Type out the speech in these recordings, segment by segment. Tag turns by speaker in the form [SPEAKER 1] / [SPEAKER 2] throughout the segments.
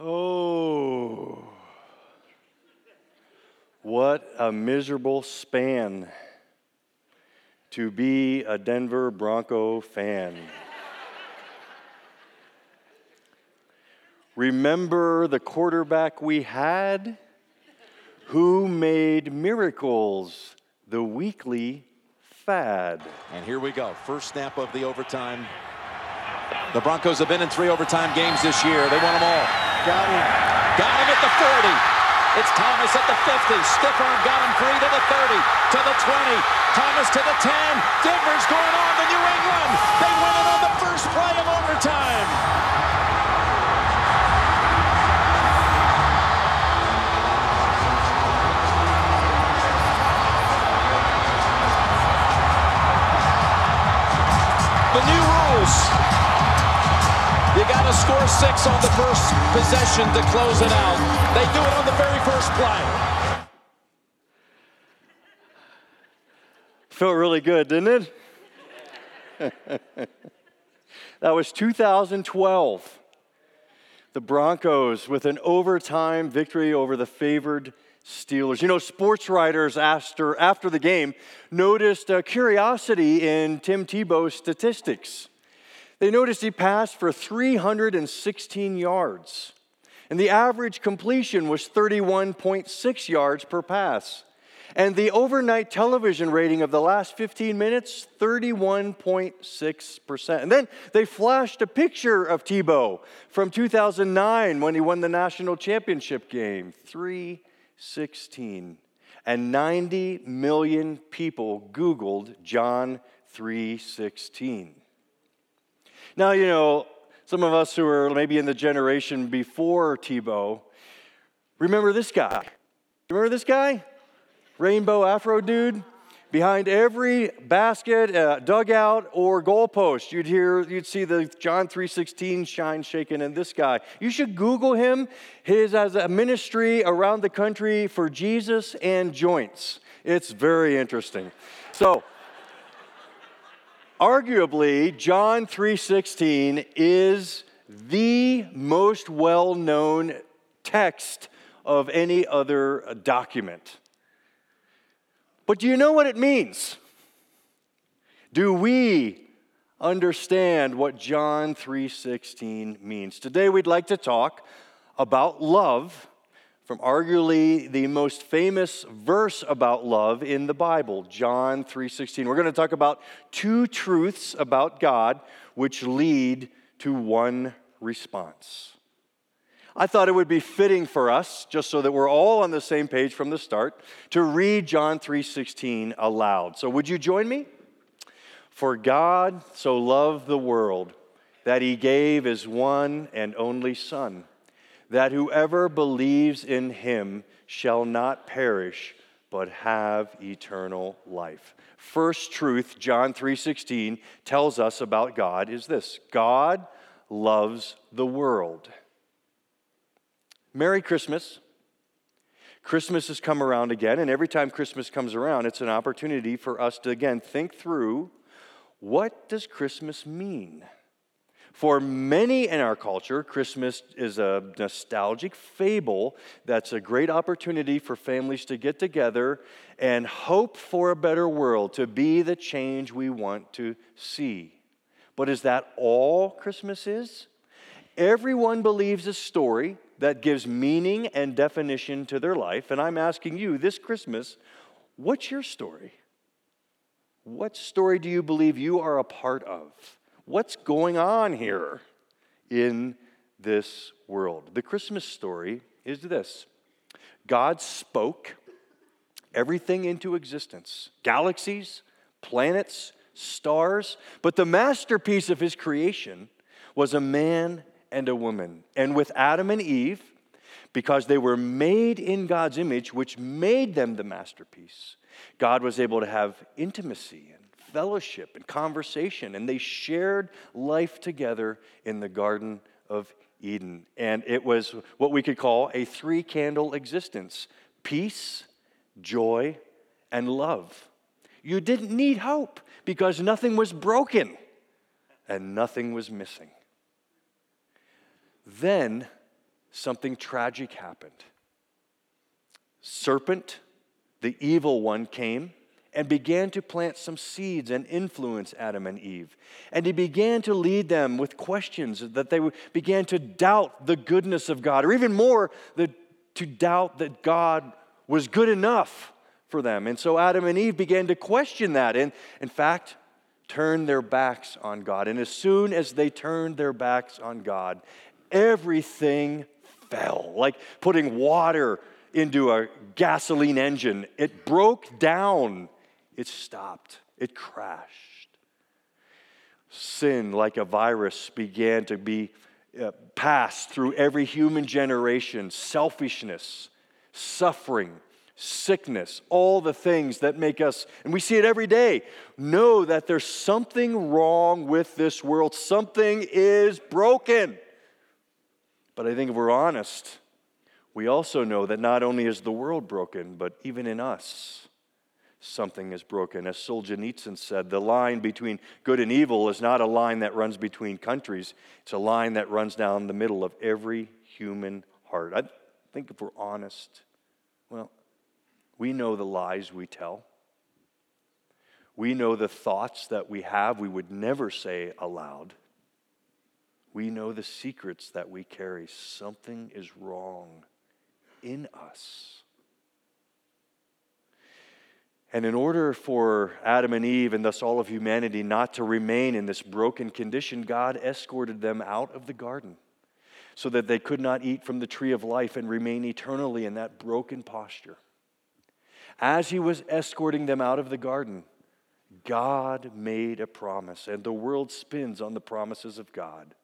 [SPEAKER 1] Oh, what a miserable span to be a Denver Bronco fan. Remember the quarterback we had who made miracles the weekly fad.
[SPEAKER 2] And here we go. First snap of the overtime. The Broncos have been in three overtime games this year. They won them all.
[SPEAKER 1] Got him.
[SPEAKER 2] Got him at the 40. It's Thomas at the 50. Stiff arm got him free to the 30, to the 20. Thomas to the 10. Denver's going on to New England. They win it on the first play of overtime. The new rules. Got to score six on the first possession to close it out. They do it on the very first play.
[SPEAKER 1] Felt really good, didn't it? that was 2012. The Broncos with an overtime victory over the favored Steelers. You know, sports writers after, after the game noticed a curiosity in Tim Tebow's statistics. They noticed he passed for 316 yards, and the average completion was 31.6 yards per pass. And the overnight television rating of the last 15 minutes, 31.6%. And then they flashed a picture of Tebow from 2009 when he won the national championship game. 316. And 90 million people Googled John 316. Now, you know, some of us who are maybe in the generation before Tebow, remember this guy. Remember this guy? rainbow afro dude. Behind every basket, uh, dugout, or goalpost, you'd hear, you'd see the John 3:16 shine shaking in this guy. You should Google him. His as a ministry around the country for Jesus and joints. It's very interesting. So, arguably, John 3:16 is the most well-known text of any other document. But do you know what it means? Do we understand what John 3:16 means? Today we'd like to talk about love from arguably the most famous verse about love in the Bible, John 3:16. We're going to talk about two truths about God which lead to one response. I thought it would be fitting for us, just so that we're all on the same page from the start, to read John 3:16 aloud. So would you join me? For God so loved the world that he gave his one and only son, that whoever believes in him shall not perish but have eternal life. First truth John 3:16 tells us about God is this. God loves the world. Merry Christmas. Christmas has come around again, and every time Christmas comes around, it's an opportunity for us to again think through what does Christmas mean? For many in our culture, Christmas is a nostalgic fable that's a great opportunity for families to get together and hope for a better world, to be the change we want to see. But is that all Christmas is? Everyone believes a story that gives meaning and definition to their life. And I'm asking you this Christmas, what's your story? What story do you believe you are a part of? What's going on here in this world? The Christmas story is this God spoke everything into existence galaxies, planets, stars, but the masterpiece of his creation was a man and a woman. And with Adam and Eve, because they were made in God's image, which made them the masterpiece, God was able to have intimacy and fellowship and conversation, and they shared life together in the Garden of Eden. And it was what we could call a three candle existence peace, joy, and love. You didn't need hope because nothing was broken and nothing was missing. Then something tragic happened. Serpent, the evil one, came and began to plant some seeds and influence Adam and Eve. And he began to lead them with questions that they began to doubt the goodness of God, or even more, the, to doubt that God was good enough for them. And so Adam and Eve began to question that, and in fact, turned their backs on God. And as soon as they turned their backs on God, everything fell, like putting water into a gasoline engine. It broke down it stopped, it crashed. Sin, like a virus, began to be uh, passed through every human generation selfishness, suffering, sickness, all the things that make us, and we see it every day, know that there's something wrong with this world. Something is broken. But I think if we're honest, we also know that not only is the world broken, but even in us, something is broken. As Solzhenitsyn said, the line between good and evil is not a line that runs between countries, it's a line that runs down the middle of every human heart. I think if we're honest, well, we know the lies we tell. We know the thoughts that we have we would never say aloud. We know the secrets that we carry. Something is wrong in us. And in order for Adam and Eve, and thus all of humanity, not to remain in this broken condition, God escorted them out of the garden so that they could not eat from the tree of life and remain eternally in that broken posture. As He was escorting them out of the garden, God made a promise, and the world spins on the promises of God.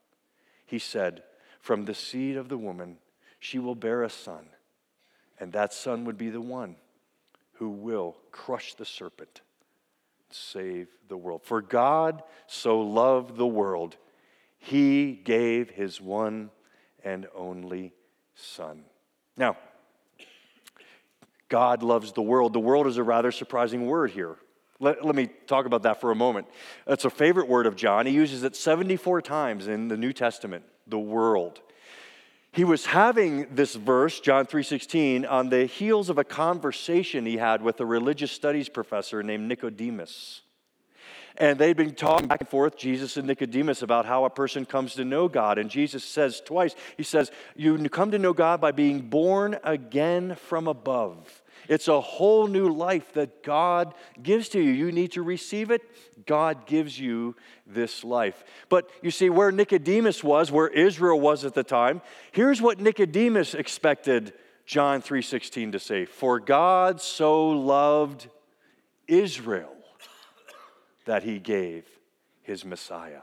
[SPEAKER 1] He said, From the seed of the woman, she will bear a son, and that son would be the one who will crush the serpent, save the world. For God so loved the world, he gave his one and only Son. Now, God loves the world. The world is a rather surprising word here. Let, let me talk about that for a moment. It's a favorite word of John. He uses it 74 times in the New Testament, the world. He was having this verse, John 3:16, on the heels of a conversation he had with a religious studies professor named Nicodemus. And they'd been talking back and forth, Jesus and Nicodemus, about how a person comes to know God. And Jesus says twice, He says, You come to know God by being born again from above. It's a whole new life that God gives to you. You need to receive it. God gives you this life. But you see, where Nicodemus was, where Israel was at the time, here's what Nicodemus expected John 3:16 to say. For God so loved Israel that he gave his Messiah.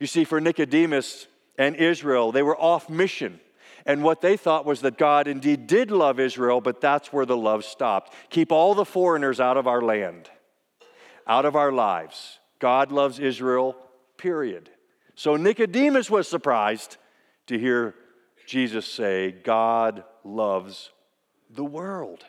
[SPEAKER 1] You see, for Nicodemus and Israel, they were off mission. And what they thought was that God indeed did love Israel, but that's where the love stopped. Keep all the foreigners out of our land, out of our lives. God loves Israel, period. So Nicodemus was surprised to hear Jesus say, God loves the world.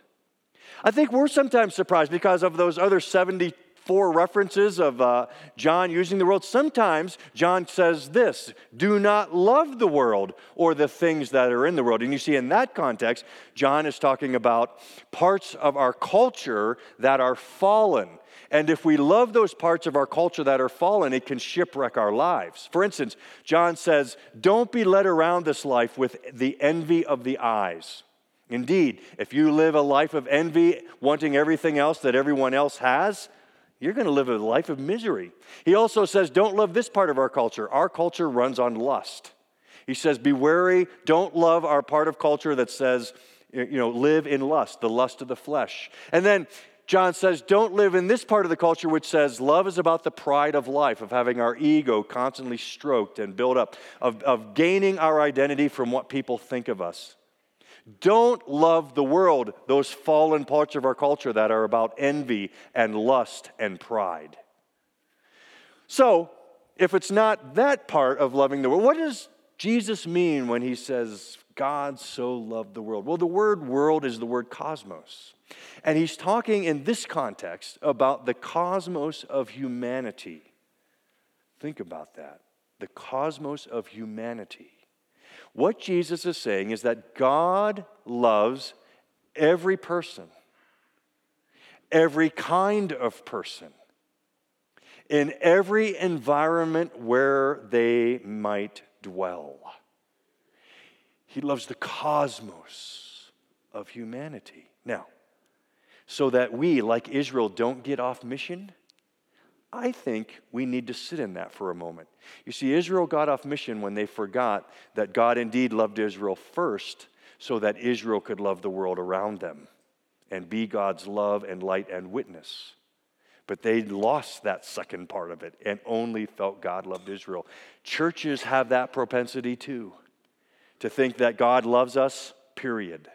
[SPEAKER 1] I think we're sometimes surprised because of those other 70 four references of uh, John using the world, sometimes John says this do not love the world or the things that are in the world. And you see, in that context, John is talking about parts of our culture that are fallen. And if we love those parts of our culture that are fallen, it can shipwreck our lives. For instance, John says, Don't be led around this life with the envy of the eyes. Indeed, if you live a life of envy, wanting everything else that everyone else has, you're going to live a life of misery. He also says, don't love this part of our culture. Our culture runs on lust. He says, be wary, don't love our part of culture that says, you know, live in lust, the lust of the flesh. And then John says, don't live in this part of the culture which says love is about the pride of life, of having our ego constantly stroked and built up, of, of gaining our identity from what people think of us. Don't love the world, those fallen parts of our culture that are about envy and lust and pride. So, if it's not that part of loving the world, what does Jesus mean when he says, God so loved the world? Well, the word world is the word cosmos. And he's talking in this context about the cosmos of humanity. Think about that the cosmos of humanity. What Jesus is saying is that God loves every person, every kind of person, in every environment where they might dwell. He loves the cosmos of humanity. Now, so that we, like Israel, don't get off mission, I think we need to sit in that for a moment. You see, Israel got off mission when they forgot that God indeed loved Israel first so that Israel could love the world around them and be God's love and light and witness. But they lost that second part of it and only felt God loved Israel. Churches have that propensity too to think that God loves us, period.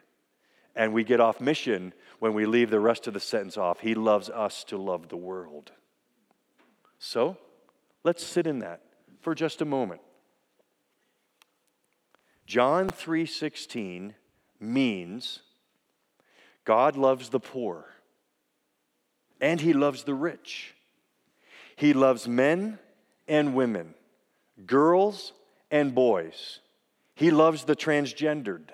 [SPEAKER 1] And we get off mission when we leave the rest of the sentence off. He loves us to love the world. So let's sit in that for just a moment. John 3:16 means God loves the poor and he loves the rich. He loves men and women, girls and boys. He loves the transgendered.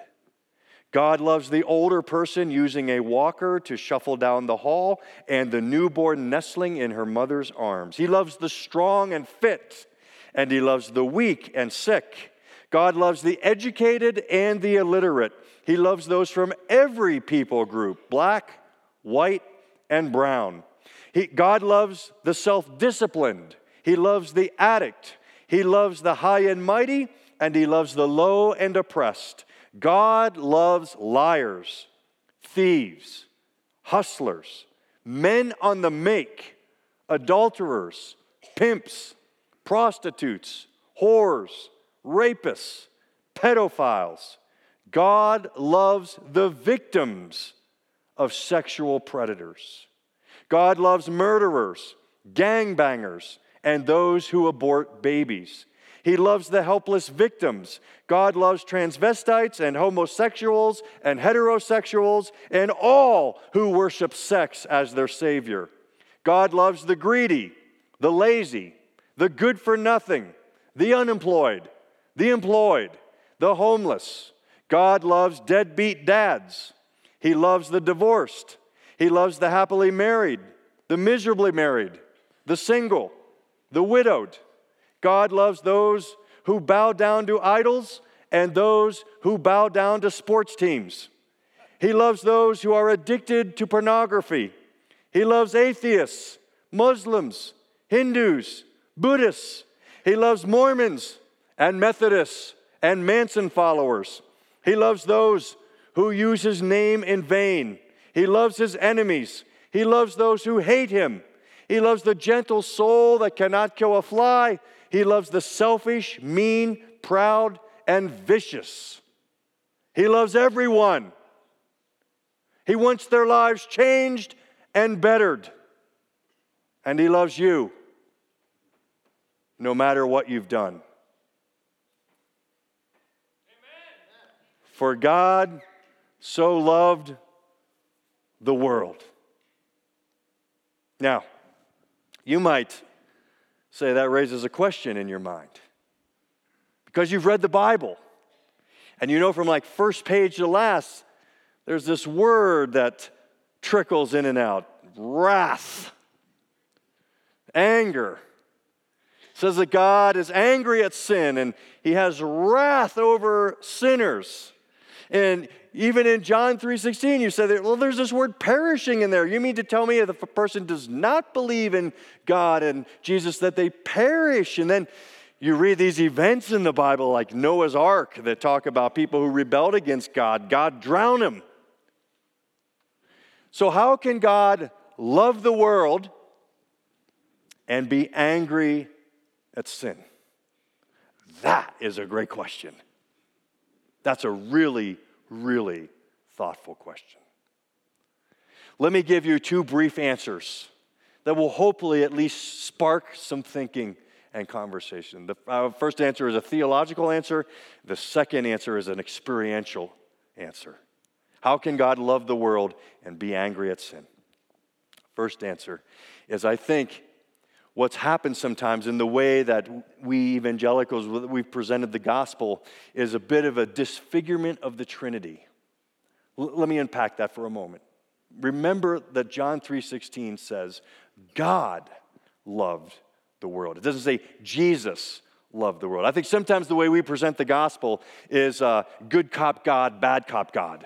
[SPEAKER 1] God loves the older person using a walker to shuffle down the hall and the newborn nestling in her mother's arms. He loves the strong and fit, and He loves the weak and sick. God loves the educated and the illiterate. He loves those from every people group black, white, and brown. He, God loves the self disciplined. He loves the addict. He loves the high and mighty, and He loves the low and oppressed. God loves liars, thieves, hustlers, men on the make, adulterers, pimps, prostitutes, whores, rapists, pedophiles. God loves the victims of sexual predators. God loves murderers, gangbangers, and those who abort babies. He loves the helpless victims. God loves transvestites and homosexuals and heterosexuals and all who worship sex as their Savior. God loves the greedy, the lazy, the good for nothing, the unemployed, the employed, the homeless. God loves deadbeat dads. He loves the divorced. He loves the happily married, the miserably married, the single, the widowed. God loves those who bow down to idols and those who bow down to sports teams. He loves those who are addicted to pornography. He loves atheists, Muslims, Hindus, Buddhists. He loves Mormons and Methodists and Manson followers. He loves those who use his name in vain. He loves his enemies. He loves those who hate him. He loves the gentle soul that cannot kill a fly. He loves the selfish, mean, proud, and vicious. He loves everyone. He wants their lives changed and bettered. And He loves you no matter what you've done. Amen. For God so loved the world. Now, you might say that raises a question in your mind. Because you've read the Bible, and you know from like first page to last, there's this word that trickles in and out wrath, anger. It says that God is angry at sin and he has wrath over sinners. And even in John 3:16, you said, well, there's this word perishing in there. You mean to tell me if a person does not believe in God and Jesus that they perish? And then you read these events in the Bible like Noah's Ark that talk about people who rebelled against God. God drowned them. So, how can God love the world and be angry at sin? That is a great question. That's a really really thoughtful question. Let me give you two brief answers that will hopefully at least spark some thinking and conversation. The uh, first answer is a theological answer, the second answer is an experiential answer. How can God love the world and be angry at sin? First answer is I think what's happened sometimes in the way that we evangelicals we've presented the gospel is a bit of a disfigurement of the Trinity. L- let me unpack that for a moment. Remember that John 3:16 says, God loved the world. It doesn't say Jesus loved the world. I think sometimes the way we present the gospel is uh, good cop God, bad cop God.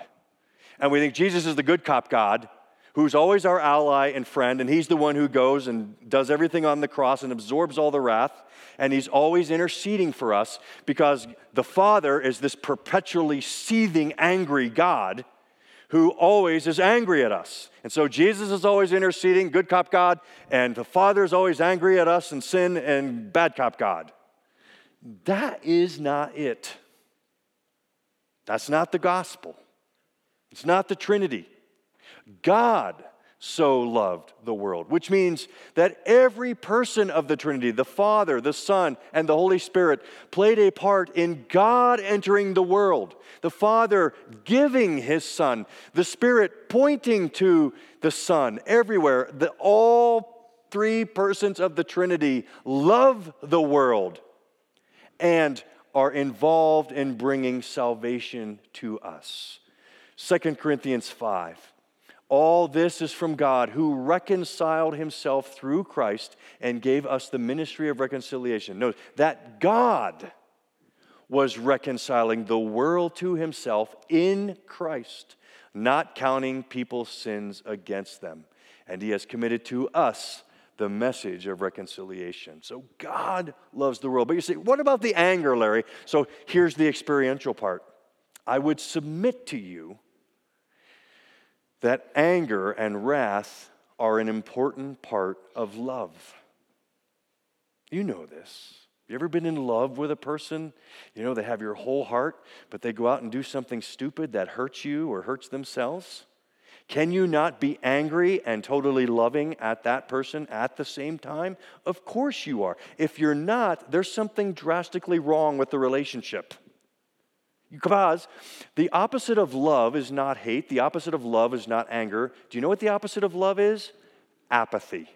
[SPEAKER 1] And we think Jesus is the good cop God who's always our ally and friend, and he's the one who goes and does everything on the cross and absorbs all the wrath, and he's always interceding for us because the Father is this perpetually seething, angry God who always is angry at us. And so Jesus is always interceding, good cop God, and the Father is always angry at us and sin and bad cop God. That is not it. That's not the gospel. It's not the Trinity. God so loved the world, which means that every person of the Trinity, the Father, the Son, and the Holy Spirit, played a part in God entering the world. The Father giving His Son, the Spirit pointing to the Son everywhere. The, all three persons of the Trinity love the world and are involved in bringing salvation to us. 2 Corinthians 5. All this is from God who reconciled himself through Christ and gave us the ministry of reconciliation. Note that God was reconciling the world to himself in Christ, not counting people's sins against them. And he has committed to us the message of reconciliation. So God loves the world. But you say, what about the anger, Larry? So here's the experiential part. I would submit to you that anger and wrath are an important part of love. You know this. You ever been in love with a person? You know, they have your whole heart, but they go out and do something stupid that hurts you or hurts themselves? Can you not be angry and totally loving at that person at the same time? Of course you are. If you're not, there's something drastically wrong with the relationship. Because the opposite of love is not hate, the opposite of love is not anger. Do you know what the opposite of love is? Apathy.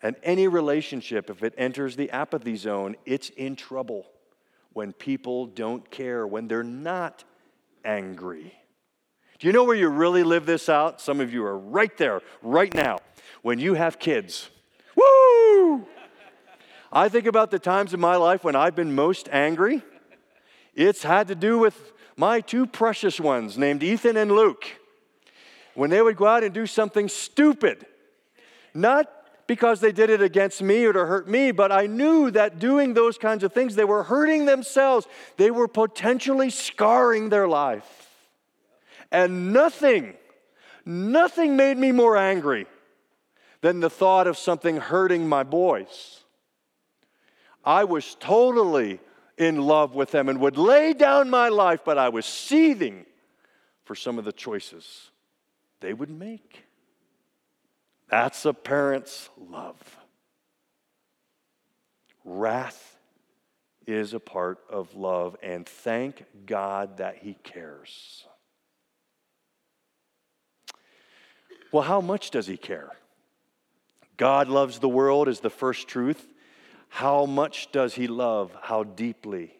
[SPEAKER 1] And any relationship, if it enters the apathy zone, it's in trouble when people don't care, when they're not angry. Do you know where you really live this out? Some of you are right there, right now, when you have kids. Woo! I think about the times in my life when I've been most angry. It's had to do with my two precious ones named Ethan and Luke. When they would go out and do something stupid, not because they did it against me or to hurt me, but I knew that doing those kinds of things, they were hurting themselves. They were potentially scarring their life. And nothing, nothing made me more angry than the thought of something hurting my boys. I was totally in love with them and would lay down my life, but I was seething for some of the choices they would make. That's a parent's love. Wrath is a part of love, and thank God that He cares. Well, how much does He care? God loves the world is the first truth. How much does he love? How deeply?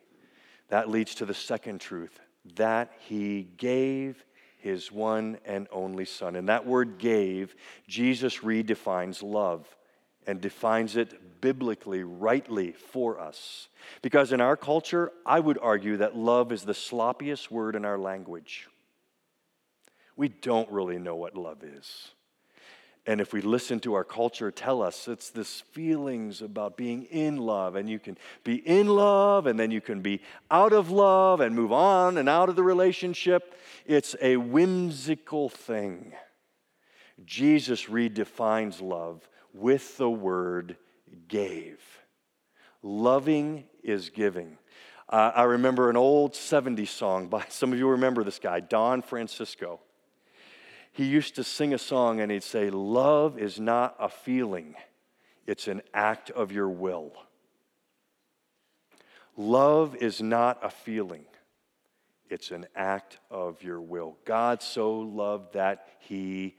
[SPEAKER 1] That leads to the second truth that he gave his one and only Son. And that word gave, Jesus redefines love and defines it biblically, rightly for us. Because in our culture, I would argue that love is the sloppiest word in our language. We don't really know what love is. And if we listen to our culture tell us it's this feelings about being in love, and you can be in love, and then you can be out of love and move on and out of the relationship, it's a whimsical thing. Jesus redefines love with the word gave. Loving is giving. Uh, I remember an old 70s song by some of you remember this guy, Don Francisco he used to sing a song and he'd say, Love is not a feeling, it's an act of your will. Love is not a feeling, it's an act of your will. God so loved that he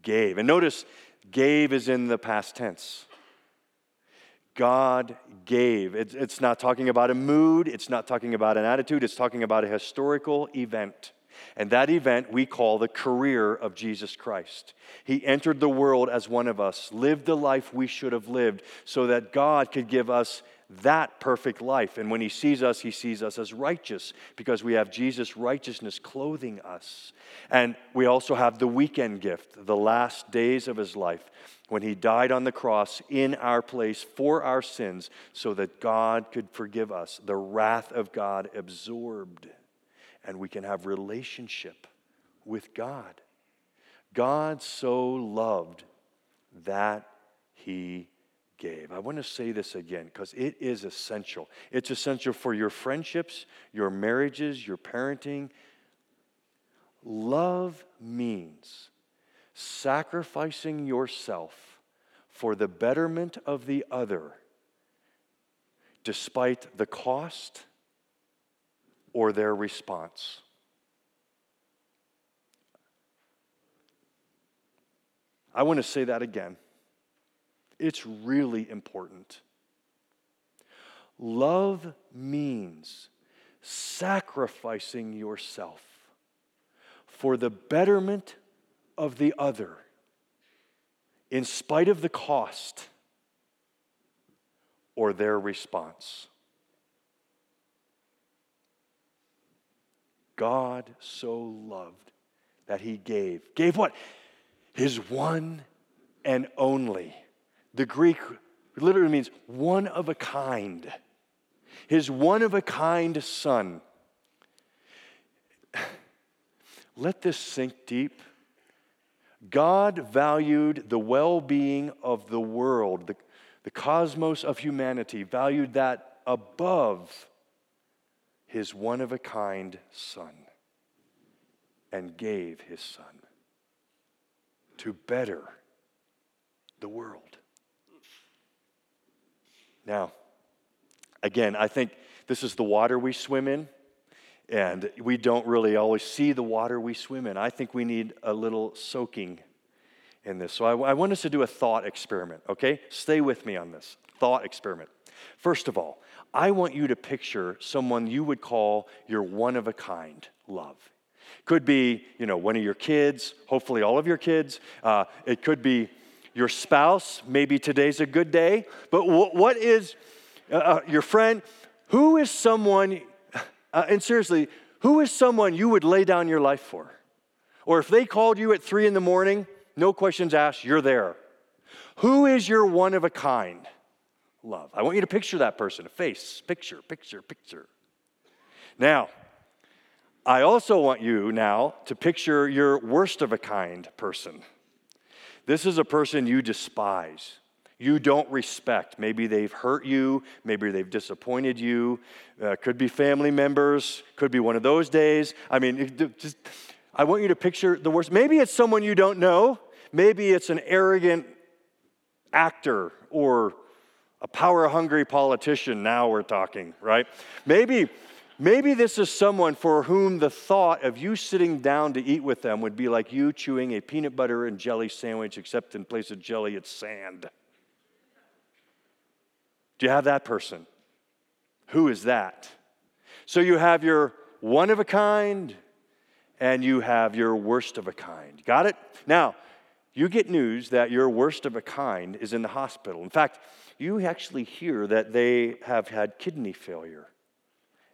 [SPEAKER 1] gave. And notice, gave is in the past tense. God gave. It's, not talking about a mood, it's not talking about an attitude, it's talking about a historical event. And that event we call the career of Jesus Christ. He entered the world as one of us, lived the life we should have lived, so that God could give us that perfect life. And when He sees us, He sees us as righteous because we have Jesus' righteousness clothing us. And we also have the weekend gift, the last days of His life, when He died on the cross in our place for our sins so that God could forgive us, the wrath of God absorbed and we can have relationship with God. God so loved that he gave. I want to say this again because it is essential. It's essential for your friendships, your marriages, your parenting. Love means sacrificing yourself for the betterment of the other despite the cost or their response. I want to say that again. It's really important. Love means sacrificing yourself for the betterment of the other, in spite of the cost or their response. God so loved that he gave. Gave what? His one and only. The Greek literally means one of a kind. His one of a kind son. Let this sink deep. God valued the well being of the world, the, the cosmos of humanity, valued that above his one of a kind son and gave his son to better the world. Now, again, I think this is the water we swim in, and we don't really always see the water we swim in. I think we need a little soaking in this. So I, I want us to do a thought experiment, okay? Stay with me on this thought experiment. First of all, I want you to picture someone you would call your one of a kind love. Could be, you know, one of your kids, hopefully all of your kids. Uh, it could be your spouse. Maybe today's a good day. But w- what is uh, uh, your friend? Who is someone, uh, and seriously, who is someone you would lay down your life for? Or if they called you at three in the morning, no questions asked, you're there. Who is your one of a kind? Love. I want you to picture that person, a face, picture, picture, picture. Now, I also want you now to picture your worst of a kind person. This is a person you despise, you don't respect. Maybe they've hurt you, maybe they've disappointed you. Uh, could be family members, could be one of those days. I mean, just, I want you to picture the worst. Maybe it's someone you don't know, maybe it's an arrogant actor or power hungry politician, now we're talking, right? Maybe, maybe this is someone for whom the thought of you sitting down to eat with them would be like you chewing a peanut butter and jelly sandwich, except in place of jelly, it's sand. Do you have that person? Who is that? So you have your one of a kind and you have your worst of a kind. Got it? Now, you get news that your worst of a kind is in the hospital. In fact, you actually hear that they have had kidney failure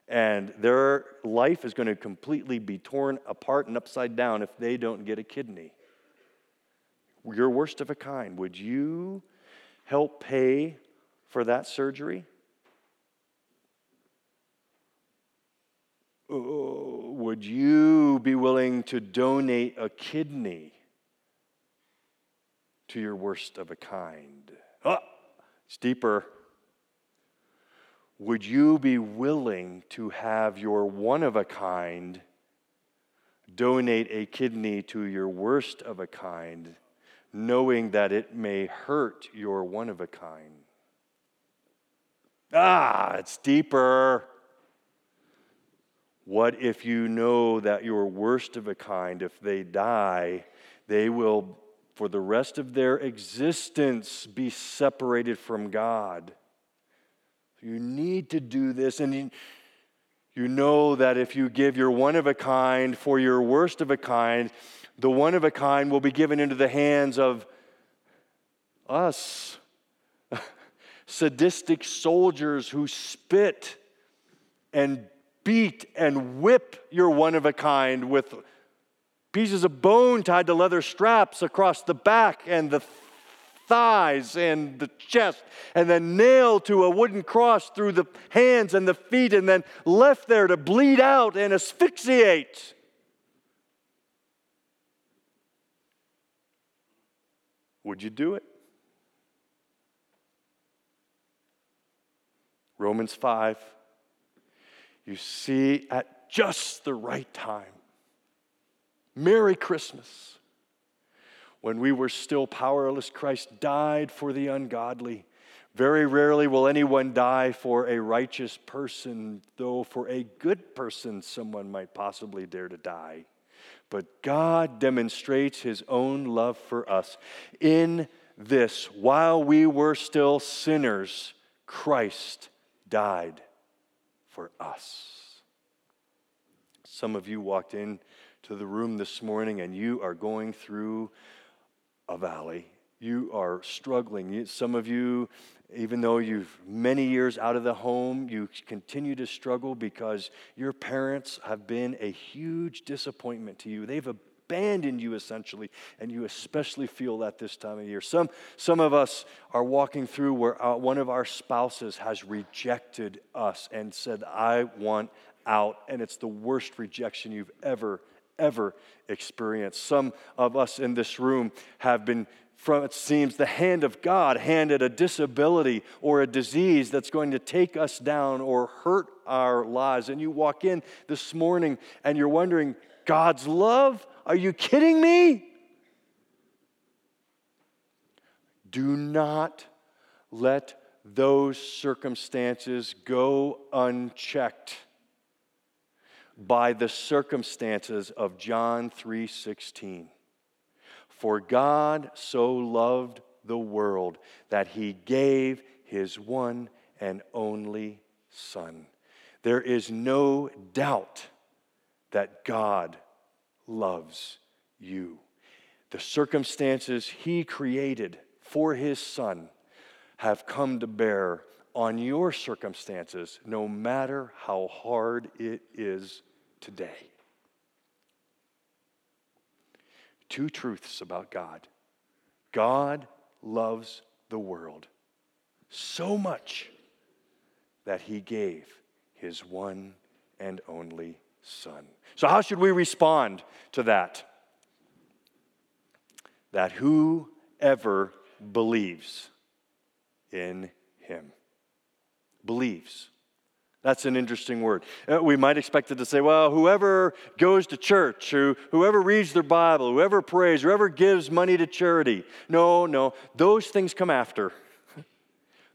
[SPEAKER 1] and their life is going to completely be torn apart and upside down if they don't get a kidney. Your worst of a kind. Would you help pay for that surgery? Oh, would you be willing to donate a kidney to your worst of a kind? Oh, it's deeper. Would you be willing to have your one of a kind donate a kidney to your worst of a kind, knowing that it may hurt your one of a kind? Ah, it's deeper. What if you know that your worst of a kind, if they die, they will for the rest of their existence be separated from God. You need to do this. And you, you know that if you give your one of a kind for your worst of a kind, the one of a kind will be given into the hands of us, sadistic soldiers who spit and beat and whip your one of a kind with pieces of bone tied to leather straps across the back and the thighs and the chest, and then nailed to a wooden cross through the hands and the feet, and then left there to bleed out and asphyxiate. Would you do it? Romans 5. You see, at just the right time, Merry Christmas. When we were still powerless, Christ died for the ungodly. Very rarely will anyone die for a righteous person, though for a good person, someone might possibly dare to die. But God demonstrates his own love for us. In this, while we were still sinners, Christ died for us. Some of you walked in to the room this morning and you are going through a valley. You are struggling. Some of you, even though you've many years out of the home, you continue to struggle because your parents have been a huge disappointment to you. They've abandoned you essentially, and you especially feel that this time of year. Some, some of us are walking through where uh, one of our spouses has rejected us and said, I want out, and it's the worst rejection you've ever ever experienced. Some of us in this room have been from it seems the hand of God handed a disability or a disease that's going to take us down or hurt our lives. And you walk in this morning and you're wondering, God's love? Are you kidding me? Do not let those circumstances go unchecked by the circumstances of John 3:16. For God so loved the world that he gave his one and only son. There is no doubt that God loves you. The circumstances he created for his son have come to bear on your circumstances, no matter how hard it is today. Two truths about God God loves the world so much that he gave his one and only Son. So, how should we respond to that? That whoever believes in him believes that's an interesting word. Uh, we might expect it to say, well, whoever goes to church, who, whoever reads their Bible, whoever prays, whoever gives money to charity. No, no, those things come after.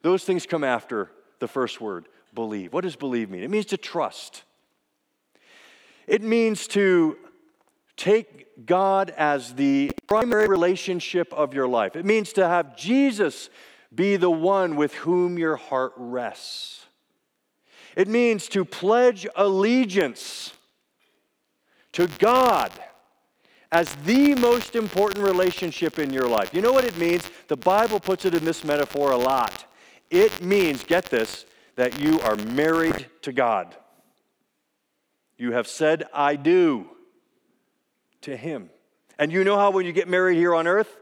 [SPEAKER 1] those things come after the first word, believe. What does believe mean? It means to trust, it means to take God as the primary relationship of your life, it means to have Jesus be the one with whom your heart rests. It means to pledge allegiance to God as the most important relationship in your life. You know what it means? The Bible puts it in this metaphor a lot. It means, get this, that you are married to God. You have said, I do to Him. And you know how when you get married here on earth,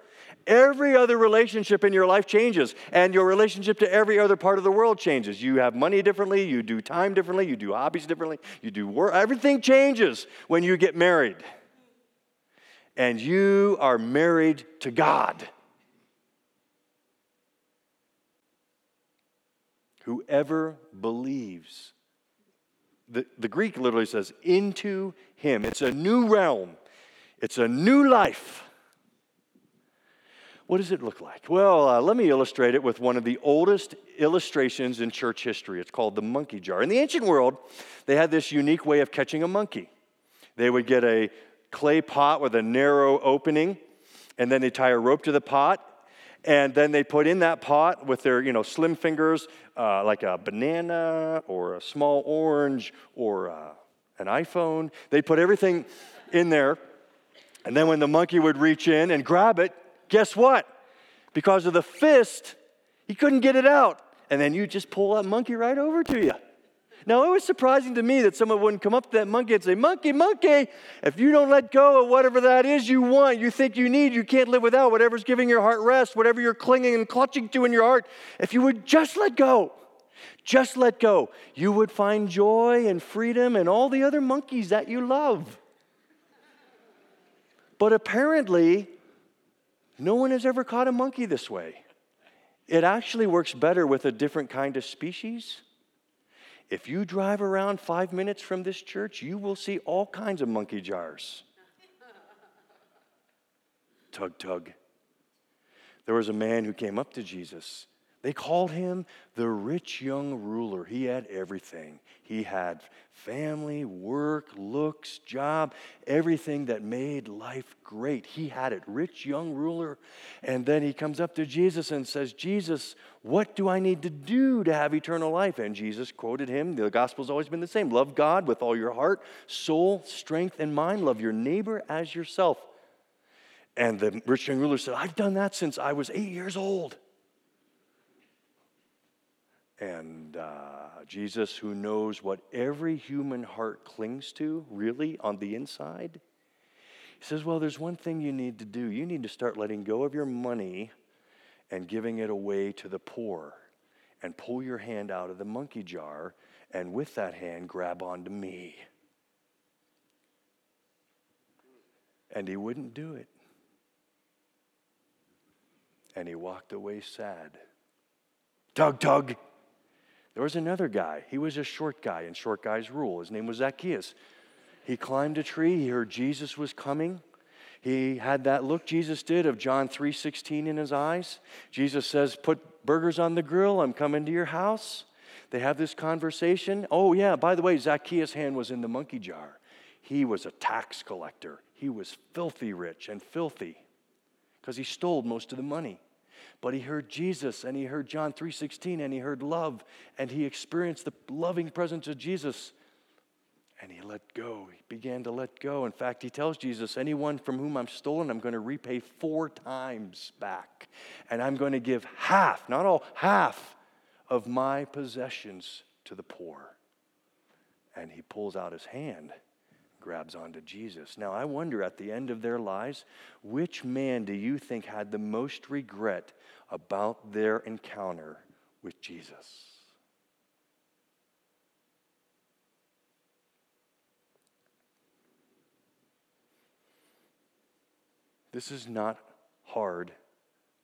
[SPEAKER 1] Every other relationship in your life changes, and your relationship to every other part of the world changes. You have money differently, you do time differently, you do hobbies differently, you do work. Everything changes when you get married. And you are married to God. Whoever believes, the, the Greek literally says, into him. It's a new realm, it's a new life. What does it look like? Well, uh, let me illustrate it with one of the oldest illustrations in church history. It's called the monkey jar. In the ancient world, they had this unique way of catching a monkey. They would get a clay pot with a narrow opening, and then they tie a rope to the pot, And then they put in that pot with their, you know, slim fingers, uh, like a banana or a small orange or uh, an iPhone. They put everything in there. And then when the monkey would reach in and grab it, guess what? Because of the fist, he couldn't get it out. And then you just pull that monkey right over to you. Now, it was surprising to me that someone wouldn't come up to that monkey and say, Monkey, monkey, if you don't let go of whatever that is you want, you think you need, you can't live without, whatever's giving your heart rest, whatever you're clinging and clutching to in your heart, if you would just let go, just let go, you would find joy and freedom and all the other monkeys that you love. But apparently, no one has ever caught a monkey this way. It actually works better with a different kind of species if you drive around five minutes from this church, you will see all kinds of monkey jars. tug, tug. There was a man who came up to Jesus they called him the rich young ruler. He had everything. He had family, work, looks, job, everything that made life great. He had it. Rich young ruler. And then he comes up to Jesus and says, Jesus, what do I need to do to have eternal life? And Jesus quoted him. The gospel's always been the same love God with all your heart, soul, strength, and mind. Love your neighbor as yourself. And the rich young ruler said, I've done that since I was eight years old. And uh, Jesus, who knows what every human heart clings to, really, on the inside, he says, Well, there's one thing you need to do. You need to start letting go of your money and giving it away to the poor. And pull your hand out of the monkey jar, and with that hand, grab onto me. And he wouldn't do it. And he walked away sad. Tug, tug. There was another guy. He was a short guy, and short guys rule. His name was Zacchaeus. He climbed a tree. He heard Jesus was coming. He had that look Jesus did of John 3:16 in his eyes. Jesus says, "Put burgers on the grill. I'm coming to your house." They have this conversation. Oh yeah, by the way, Zacchaeus' hand was in the monkey jar. He was a tax collector. He was filthy rich and filthy because he stole most of the money but he heard Jesus and he heard John 3:16 and he heard love and he experienced the loving presence of Jesus and he let go. He began to let go. In fact, he tells Jesus, anyone from whom I'm stolen, I'm going to repay four times back. And I'm going to give half, not all, half of my possessions to the poor. And he pulls out his hand grabs onto Jesus. Now, I wonder at the end of their lives, which man do you think had the most regret about their encounter with Jesus? This is not hard,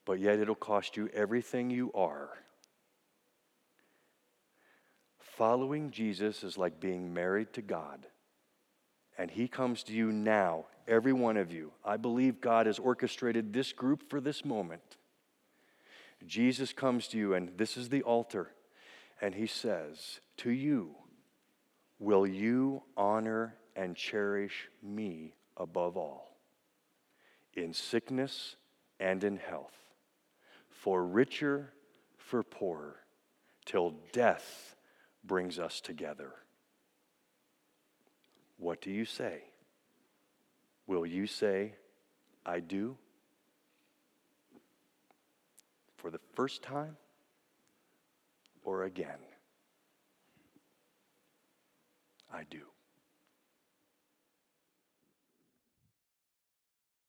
[SPEAKER 1] but yet it'll cost you everything you are. Following Jesus is like being married to God and He comes to you now, every one of you. I believe God has orchestrated this group for this moment. Jesus comes to you, and this is the altar, and He says, To you, will you honor and cherish me above all, in sickness and in health, for richer, for poorer, till death brings us together? What do you say? Will you say, I do? For the first time or again? I do.